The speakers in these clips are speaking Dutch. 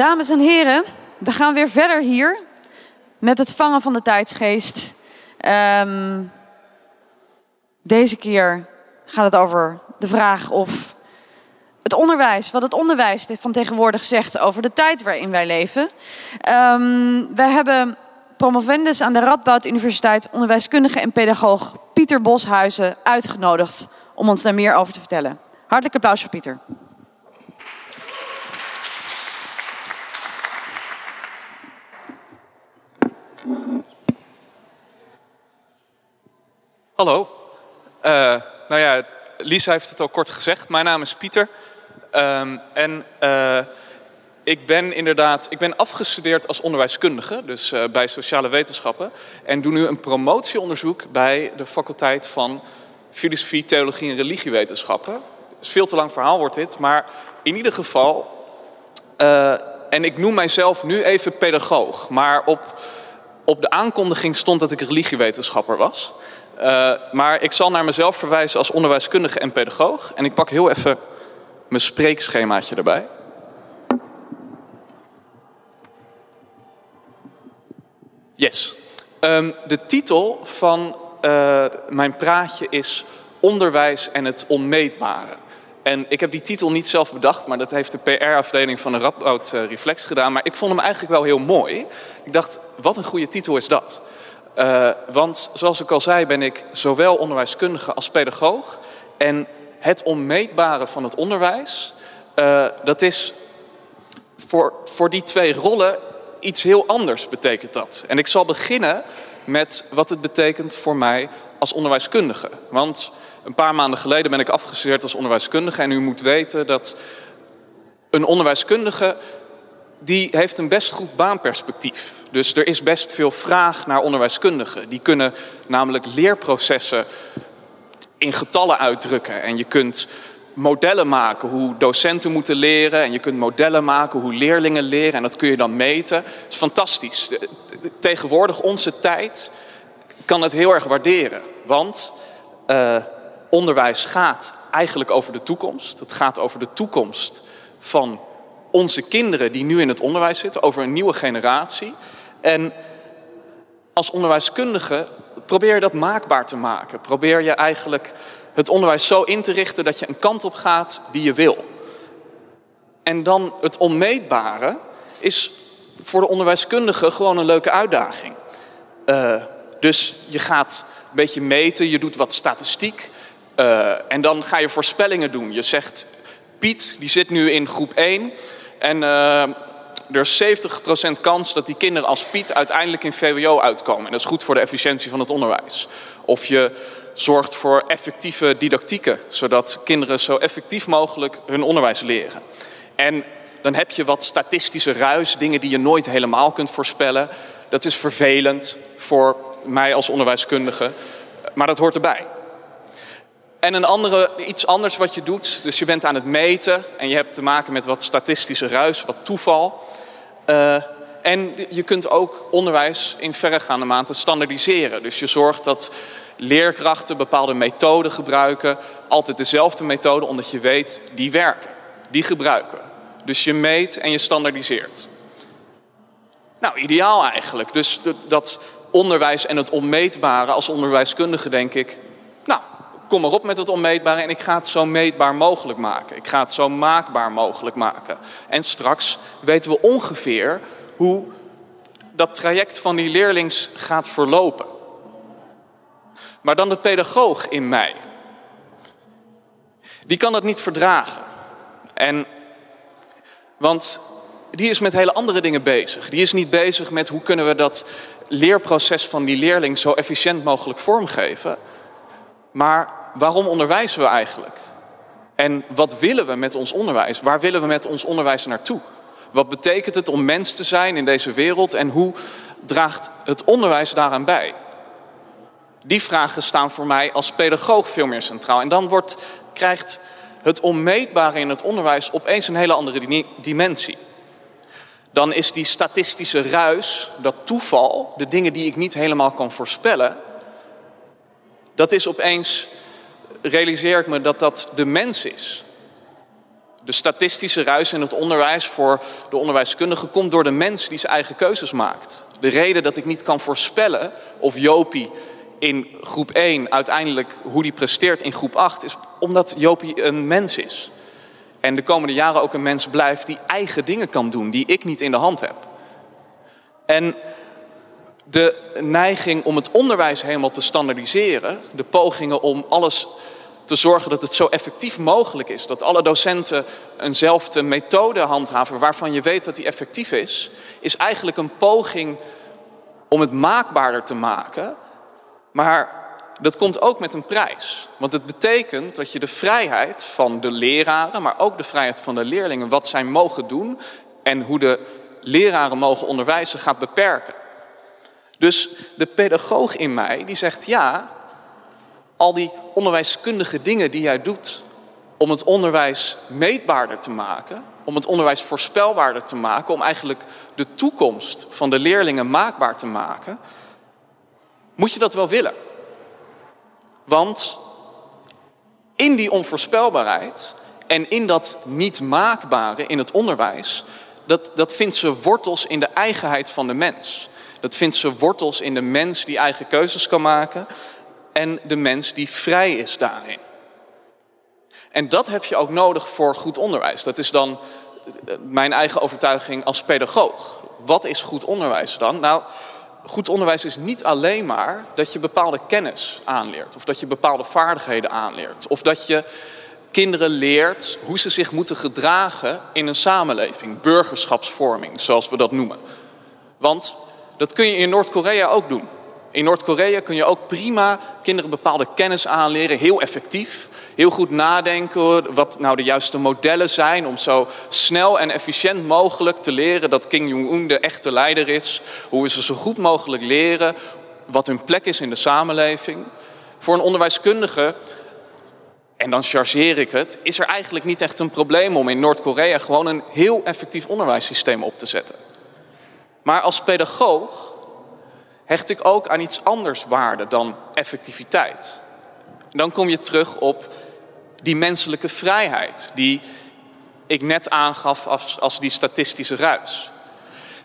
Dames en heren, we gaan weer verder hier met het vangen van de tijdsgeest. Ehm, deze keer gaat het over de vraag of het onderwijs, wat het onderwijs van tegenwoordig zegt over de tijd waarin wij leven. Um, wij hebben promovendus aan de Radboud Universiteit, onderwijskundige en pedagoog Pieter Boshuizen uitgenodigd om ons daar meer over te vertellen. Hartelijk applaus voor Pieter. Hallo. Uh, nou ja, Lisa heeft het al kort gezegd. Mijn naam is Pieter. Um, en uh, ik ben inderdaad ik ben afgestudeerd als onderwijskundige, dus uh, bij sociale wetenschappen. En doe nu een promotieonderzoek bij de faculteit van filosofie, theologie en religiewetenschappen. Het is veel te lang verhaal wordt dit, maar in ieder geval. en ik noem mijzelf nu even pedagoog, maar op, op de aankondiging stond dat ik religiewetenschapper was. Uh, maar ik zal naar mezelf verwijzen als onderwijskundige en pedagoog. En ik pak heel even mijn spreekschemaatje erbij. Yes. Um, de titel van uh, mijn praatje is Onderwijs en het onmeetbare. En ik heb die titel niet zelf bedacht, maar dat heeft de PR-afdeling van de Radboud uh, Reflex gedaan. Maar ik vond hem eigenlijk wel heel mooi. Ik dacht, wat een goede titel is dat. Uh, want zoals ik al zei, ben ik zowel onderwijskundige als pedagoog. En het onmeetbare van het onderwijs, uh, dat is voor, voor die twee rollen iets heel anders betekent dat. En ik zal beginnen met wat het betekent voor mij als onderwijskundige. Want een paar maanden geleden ben ik afgestudeerd als onderwijskundige. En u moet weten dat een onderwijskundige die heeft een best goed baanperspectief. Dus er is best veel vraag naar onderwijskundigen. Die kunnen namelijk leerprocessen in getallen uitdrukken. En je kunt modellen maken hoe docenten moeten leren. En je kunt modellen maken hoe leerlingen leren. En dat kun je dan meten. Dat is fantastisch. Tegenwoordig, onze tijd, kan het heel erg waarderen. Want uh, onderwijs gaat eigenlijk over de toekomst. Het gaat over de toekomst van onze kinderen die nu in het onderwijs zitten, over een nieuwe generatie. En als onderwijskundige probeer je dat maakbaar te maken. Probeer je eigenlijk het onderwijs zo in te richten dat je een kant op gaat die je wil. En dan het onmeetbare is voor de onderwijskundige gewoon een leuke uitdaging. Uh, dus je gaat een beetje meten, je doet wat statistiek. Uh, en dan ga je voorspellingen doen. Je zegt, Piet, die zit nu in groep 1. En uh, er is 70% kans dat die kinderen als Piet uiteindelijk in VWO uitkomen. En dat is goed voor de efficiëntie van het onderwijs. Of je zorgt voor effectieve didactieken, zodat kinderen zo effectief mogelijk hun onderwijs leren. En dan heb je wat statistische ruis, dingen die je nooit helemaal kunt voorspellen. Dat is vervelend voor mij als onderwijskundige, maar dat hoort erbij. En een andere, iets anders wat je doet, dus je bent aan het meten en je hebt te maken met wat statistische ruis, wat toeval. Uh, en je kunt ook onderwijs in verregaande mate standaardiseren. Dus je zorgt dat leerkrachten bepaalde methoden gebruiken, altijd dezelfde methode, omdat je weet die werken, die gebruiken. Dus je meet en je standaardiseert. Nou, ideaal eigenlijk. Dus dat onderwijs en het onmeetbare als onderwijskundige denk ik, kom maar op met het onmeetbare en ik ga het zo meetbaar mogelijk maken. Ik ga het zo maakbaar mogelijk maken. En straks weten we ongeveer hoe dat traject van die leerlings gaat verlopen. Maar dan de pedagoog in mij. Die kan het niet verdragen. En, want die is met hele andere dingen bezig. Die is niet bezig met hoe kunnen we dat leerproces van die leerling zo efficiënt mogelijk vormgeven. Maar waarom onderwijzen we eigenlijk? En wat willen we met ons onderwijs? Waar willen we met ons onderwijs naartoe? Wat betekent het om mens te zijn in deze wereld en hoe draagt het onderwijs daaraan bij? Die vragen staan voor mij als pedagoog veel meer centraal. En dan wordt, krijgt het onmeetbare in het onderwijs opeens een hele andere dimensie. Dan is die statistische ruis, dat toeval, de dingen die ik niet helemaal kan voorspellen, dat is opeens realiseer ik me dat dat de mens is. De statistische ruis in het onderwijs voor de onderwijskundige komt door de mens die zijn eigen keuzes maakt. De reden dat ik niet kan voorspellen of Jopie in groep 1 uiteindelijk hoe die presteert in groep 8 is omdat Jopie een mens is. En de komende jaren ook een mens blijft die eigen dingen kan doen die ik niet in de hand heb. En de neiging om het onderwijs helemaal te standaardiseren, de pogingen om alles te zorgen dat het zo effectief mogelijk is, dat alle docenten eenzelfde methode handhaven waarvan je weet dat die effectief is, is eigenlijk een poging om het maakbaarder te maken. Maar dat komt ook met een prijs. Want het betekent dat je de vrijheid van de leraren, maar ook de vrijheid van de leerlingen, wat zij mogen doen en hoe de leraren mogen onderwijzen, gaat beperken. Dus de pedagoog in mij die zegt ja, al die onderwijskundige dingen die jij doet om het onderwijs meetbaarder te maken, om het onderwijs voorspelbaarder te maken, om eigenlijk de toekomst van de leerlingen maakbaar te maken, moet je dat wel willen. Want in die onvoorspelbaarheid en in dat niet maakbare in het onderwijs, dat, dat vindt ze wortels in de eigenheid van de mens. Dat vindt ze wortels in de mens die eigen keuzes kan maken en de mens die vrij is daarin. En dat heb je ook nodig voor goed onderwijs. Dat is dan mijn eigen overtuiging als pedagoog. Wat is goed onderwijs dan? Nou, goed onderwijs is niet alleen maar dat je bepaalde kennis aanleert. Of dat je bepaalde vaardigheden aanleert. Of dat je kinderen leert hoe ze zich moeten gedragen in een samenleving. Burgerschapsvorming, zoals we dat noemen. Want dat kun je in Noord-Korea ook doen. In Noord-Korea kun je ook prima kinderen bepaalde kennis aanleren, heel effectief. Heel goed nadenken wat nou de juiste modellen zijn om zo snel en efficiënt mogelijk te leren dat Kim Jong-un de echte leider is. Hoe ze zo goed mogelijk leren wat hun plek is in de samenleving. Voor een onderwijskundige, en dan chargeer ik het, is er eigenlijk niet echt een probleem om in Noord-Korea gewoon een heel effectief onderwijssysteem op te zetten. Maar als pedagoog hecht ik ook aan iets anders waarde dan effectiviteit. Dan kom je terug op die menselijke vrijheid die ik net aangaf als, als die statistische ruis.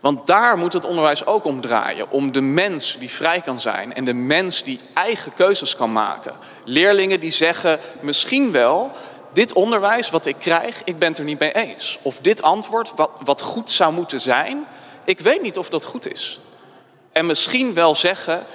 Want daar moet het onderwijs ook om draaien. Om de mens die vrij kan zijn en de mens die eigen keuzes kan maken. Leerlingen die zeggen misschien wel, dit onderwijs wat ik krijg, ik ben het er niet mee eens. Of dit antwoord wat, wat goed zou moeten zijn, ik weet niet of dat goed is. En misschien wel zeggen,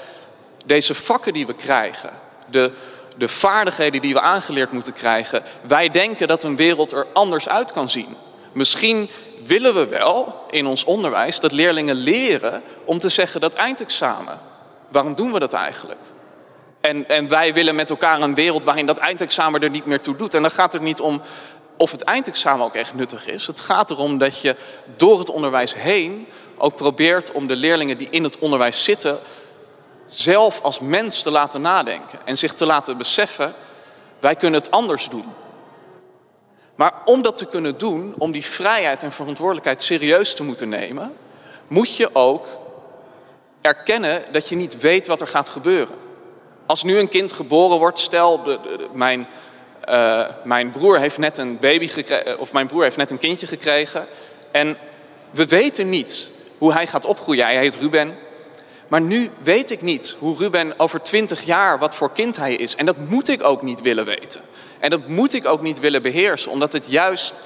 deze vakken die we krijgen, de, de vaardigheden die we aangeleerd moeten krijgen, wij denken dat een wereld er anders uit kan zien. Misschien willen we wel in ons onderwijs dat leerlingen leren om te zeggen dat eindexamen, waarom doen we dat eigenlijk? En, en wij willen met elkaar een wereld waarin dat eindexamen er niet meer toe doet. En dan gaat het niet om of het eindexamen ook echt nuttig is. Het gaat erom dat je door het onderwijs heen ook probeert om de leerlingen die in het onderwijs zitten zelf als mens te laten nadenken en zich te laten beseffen, wij kunnen het anders doen. Maar om dat te kunnen doen, om die vrijheid en verantwoordelijkheid serieus te moeten nemen, moet je ook erkennen dat je niet weet wat er gaat gebeuren. Als nu een kind geboren wordt, stel, mijn, uh, mijn broer heeft net een baby gekregen, of mijn broer heeft net een kindje gekregen, en we weten niet hoe hij gaat opgroeien. Hij heet Ruben. Maar nu weet ik niet hoe Ruben over twintig jaar wat voor kind hij is. En dat moet ik ook niet willen weten. En dat moet ik ook niet willen beheersen, omdat het juist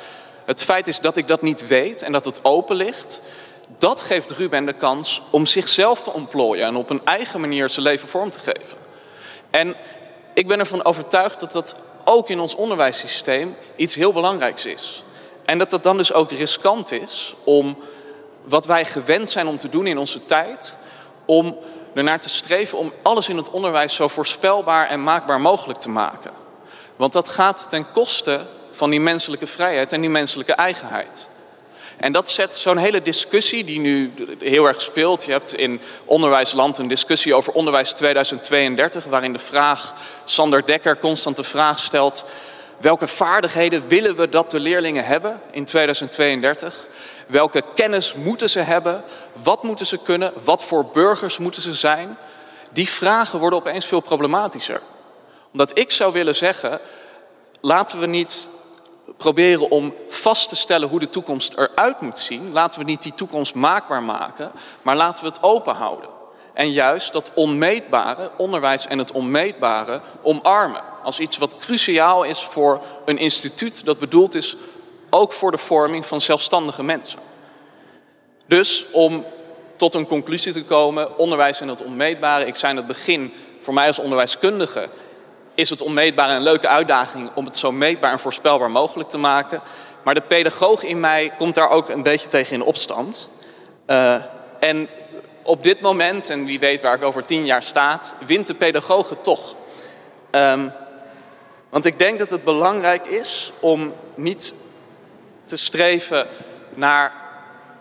het feit is dat ik dat niet weet en dat het open ligt. Dat geeft Ruben de kans om zichzelf te ontplooien en op een eigen manier zijn leven vorm te geven. En ik ben ervan overtuigd dat dat ook in ons onderwijssysteem iets heel belangrijks is. En dat dat dan dus ook riskant is om wat wij gewend zijn om te doen in onze tijd, om ernaar te streven om alles in het onderwijs zo voorspelbaar en maakbaar mogelijk te maken. Want dat gaat ten koste van die menselijke vrijheid en die menselijke eigenheid. En dat zet zo'n hele discussie die nu heel erg speelt. Je hebt in Onderwijsland een discussie over onderwijs 2032, waarin de vraag, Sander Dekker constant de vraag stelt: welke vaardigheden willen we dat de leerlingen hebben in 2032? Welke kennis moeten ze hebben? Wat moeten ze kunnen? Wat voor burgers moeten ze zijn? Die vragen worden opeens veel problematischer. Omdat ik zou willen zeggen, laten we niet proberen om vast te stellen hoe de toekomst eruit moet zien, laten we niet die toekomst maakbaar maken, maar laten we het open houden. En juist dat onmeetbare, onderwijs en het onmeetbare, omarmen. Als iets wat cruciaal is voor een instituut dat bedoeld is ook voor de vorming van zelfstandige mensen. Dus om tot een conclusie te komen, onderwijs en het onmeetbare. Ik zei in het begin, voor mij als onderwijskundige is het onmeetbare een leuke uitdaging om het zo meetbaar en voorspelbaar mogelijk te maken. Maar de pedagoog in mij komt daar ook een beetje tegen in opstand. Uh, en op dit moment, en wie weet waar ik over tien jaar sta, wint de pedagoog het toch. Um, want ik denk dat het belangrijk is om niet te streven naar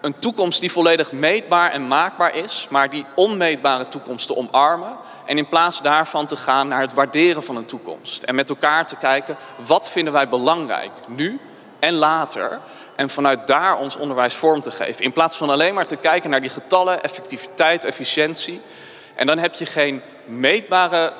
een toekomst die volledig meetbaar en maakbaar is, maar die onmeetbare toekomst te omarmen. En in plaats daarvan te gaan naar het waarderen van een toekomst. En met elkaar te kijken, wat vinden wij belangrijk nu en later? En vanuit daar ons onderwijs vorm te geven. In plaats van alleen maar te kijken naar die getallen, effectiviteit, efficiëntie. En dan heb je geen meetbare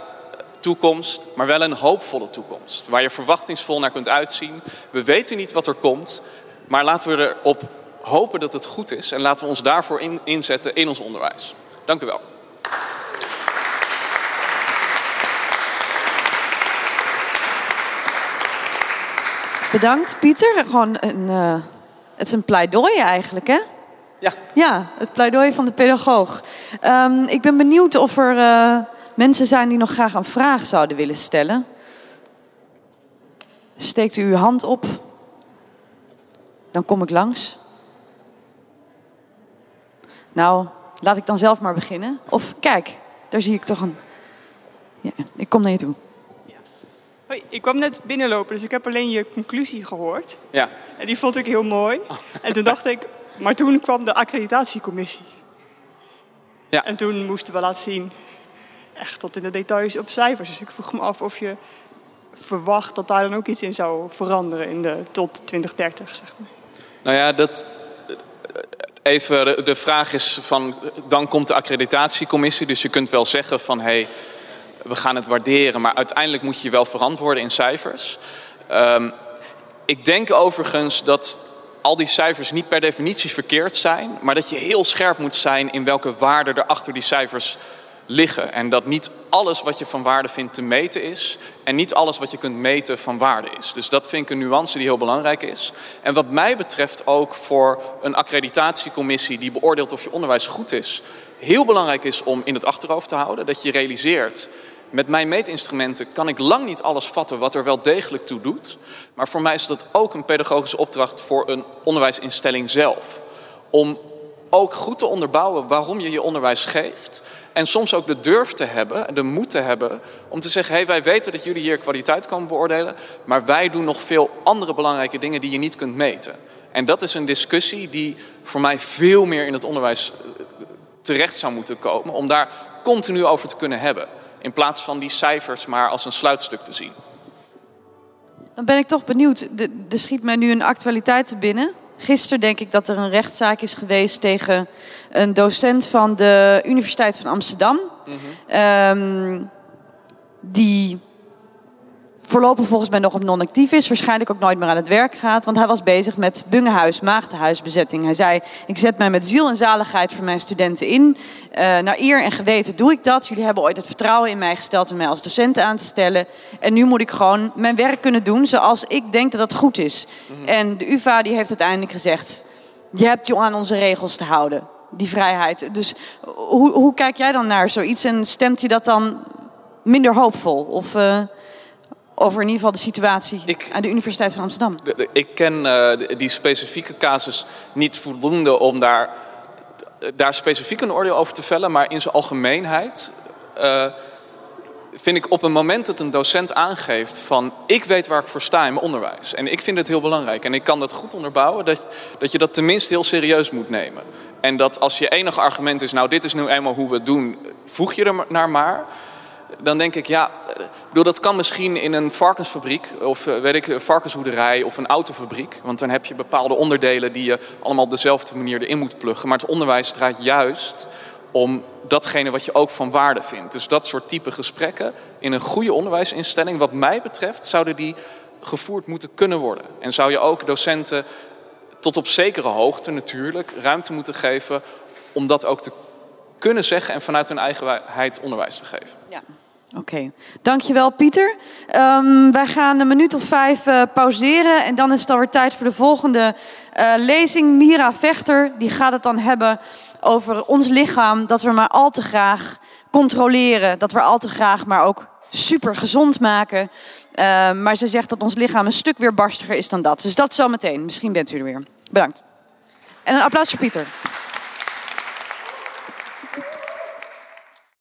toekomst, maar wel een hoopvolle toekomst. Waar je verwachtingsvol naar kunt uitzien. We weten niet wat er komt, maar laten we erop hopen dat het goed is. En laten we ons daarvoor in, inzetten in ons onderwijs. Dank u wel. Bedankt, Pieter. Gewoon een, uh, het is een pleidooi eigenlijk, hè? Ja. Ja, het pleidooi van de pedagoog. Um, ik ben benieuwd of er uh, mensen zijn die nog graag een vraag zouden willen stellen. Steekt u uw hand op. Dan kom ik langs. Nou, laat ik dan zelf maar beginnen. Of kijk, daar zie ik toch een. Ja, ik kom naar je toe. Hoi, ik kwam net binnenlopen, dus ik heb alleen je conclusie gehoord. Ja. En die vond ik heel mooi. En toen dacht ik, maar toen kwam de accreditatiecommissie. Ja. En toen moesten we laten zien, echt tot in de details op cijfers. Dus ik vroeg me af of je verwacht dat daar dan ook iets in zou veranderen in de, tot 2030, zeg maar. Nou ja, dat, even de vraag is van, dan komt de accreditatiecommissie. Dus je kunt wel zeggen van, hé, hey, we gaan het waarderen. Maar uiteindelijk moet je wel verantwoorden in cijfers. Um, ik denk overigens dat al die cijfers niet per definitie verkeerd zijn. Maar dat je heel scherp moet zijn in welke waarden er achter die cijfers liggen. En dat niet alles wat je van waarde vindt te meten is. En niet alles wat je kunt meten van waarde is. Dus dat vind ik een nuance die heel belangrijk is. En wat mij betreft ook voor een accreditatiecommissie die beoordeelt of je onderwijs goed is. Heel belangrijk is om in het achterhoofd te houden dat je realiseert. Met mijn meetinstrumenten kan ik lang niet alles vatten wat er wel degelijk toe doet. Maar voor mij is dat ook een pedagogische opdracht voor een onderwijsinstelling zelf. Om ook goed te onderbouwen waarom je je onderwijs geeft. En soms ook de durf te hebben, de moed te hebben om te zeggen: hé, hey, wij weten dat jullie hier kwaliteit komen beoordelen, maar wij doen nog veel andere belangrijke dingen die je niet kunt meten. En dat is een discussie die voor mij veel meer in het onderwijs eh, terecht zou moeten komen, om daar continu over te kunnen hebben. In plaats van die cijfers maar als een sluitstuk te zien. Dan ben ik toch benieuwd. Er schiet mij nu een actualiteit te binnen. Gisteren denk ik dat er een rechtszaak is geweest tegen een docent van de Universiteit van Amsterdam. Mm um, die voorlopig volgens mij nog op non-actief is. Waarschijnlijk ook nooit meer aan het werk gaat. Want hij was bezig met bungehuis, maagdenhuisbezetting. Hij zei, ik zet mij met ziel en zaligheid voor mijn studenten in. Uh, naar eer en geweten doe ik dat. Jullie hebben ooit het vertrouwen in mij gesteld om mij als docent aan te stellen. En nu moet ik gewoon mijn werk kunnen doen zoals ik denk dat dat goed is. Mhm. En de UvA die heeft uiteindelijk gezegd... je hebt je aan onze regels te houden. Die vrijheid. Dus hoe, hoe kijk jij dan naar zoiets? En stemt je dat dan minder hoopvol? Of... Uh, over in ieder geval de situatie ik, aan de Universiteit van Amsterdam. Ik ken uh, die specifieke casus niet voldoende om daar, daar specifiek een oordeel over te vellen, maar in zijn algemeenheid uh, vind ik op een moment dat een docent aangeeft van ik weet waar ik voor sta in mijn onderwijs en ik vind het heel belangrijk en ik kan dat goed onderbouwen, dat, dat je dat tenminste heel serieus moet nemen. En dat als je enige argument is, nou dit is nu eenmaal hoe we het doen, voeg je er naar maar dan denk ik, ja, bedoel, dat kan misschien in een varkensfabriek of eh, weet ik, een varkenshoederij of een autofabriek. Want dan heb je bepaalde onderdelen die je allemaal op dezelfde manier erin moet pluggen. Maar het onderwijs draait juist om datgene wat je ook van waarde vindt. Dus dat soort type gesprekken in een goede onderwijsinstelling, wat mij betreft, zouden die gevoerd moeten kunnen worden. En zou je ook docenten tot op zekere hoogte natuurlijk ruimte moeten geven om dat ook te kunnen zeggen en vanuit hun eigenheid onderwijs te geven. Ja. Oké, dankjewel Pieter. Um, wij gaan een minuut of vijf uh, pauzeren en dan is het alweer tijd voor de volgende uh, lezing. Mira Vechter, die gaat het dan hebben over ons lichaam, dat we maar al te graag controleren, dat we al te graag maar ook super gezond maken. Uh, maar ze zegt dat ons lichaam een stuk weerbarstiger is dan dat. Dus dat zometeen. Misschien bent u er weer. Bedankt. En een applaus voor Pieter.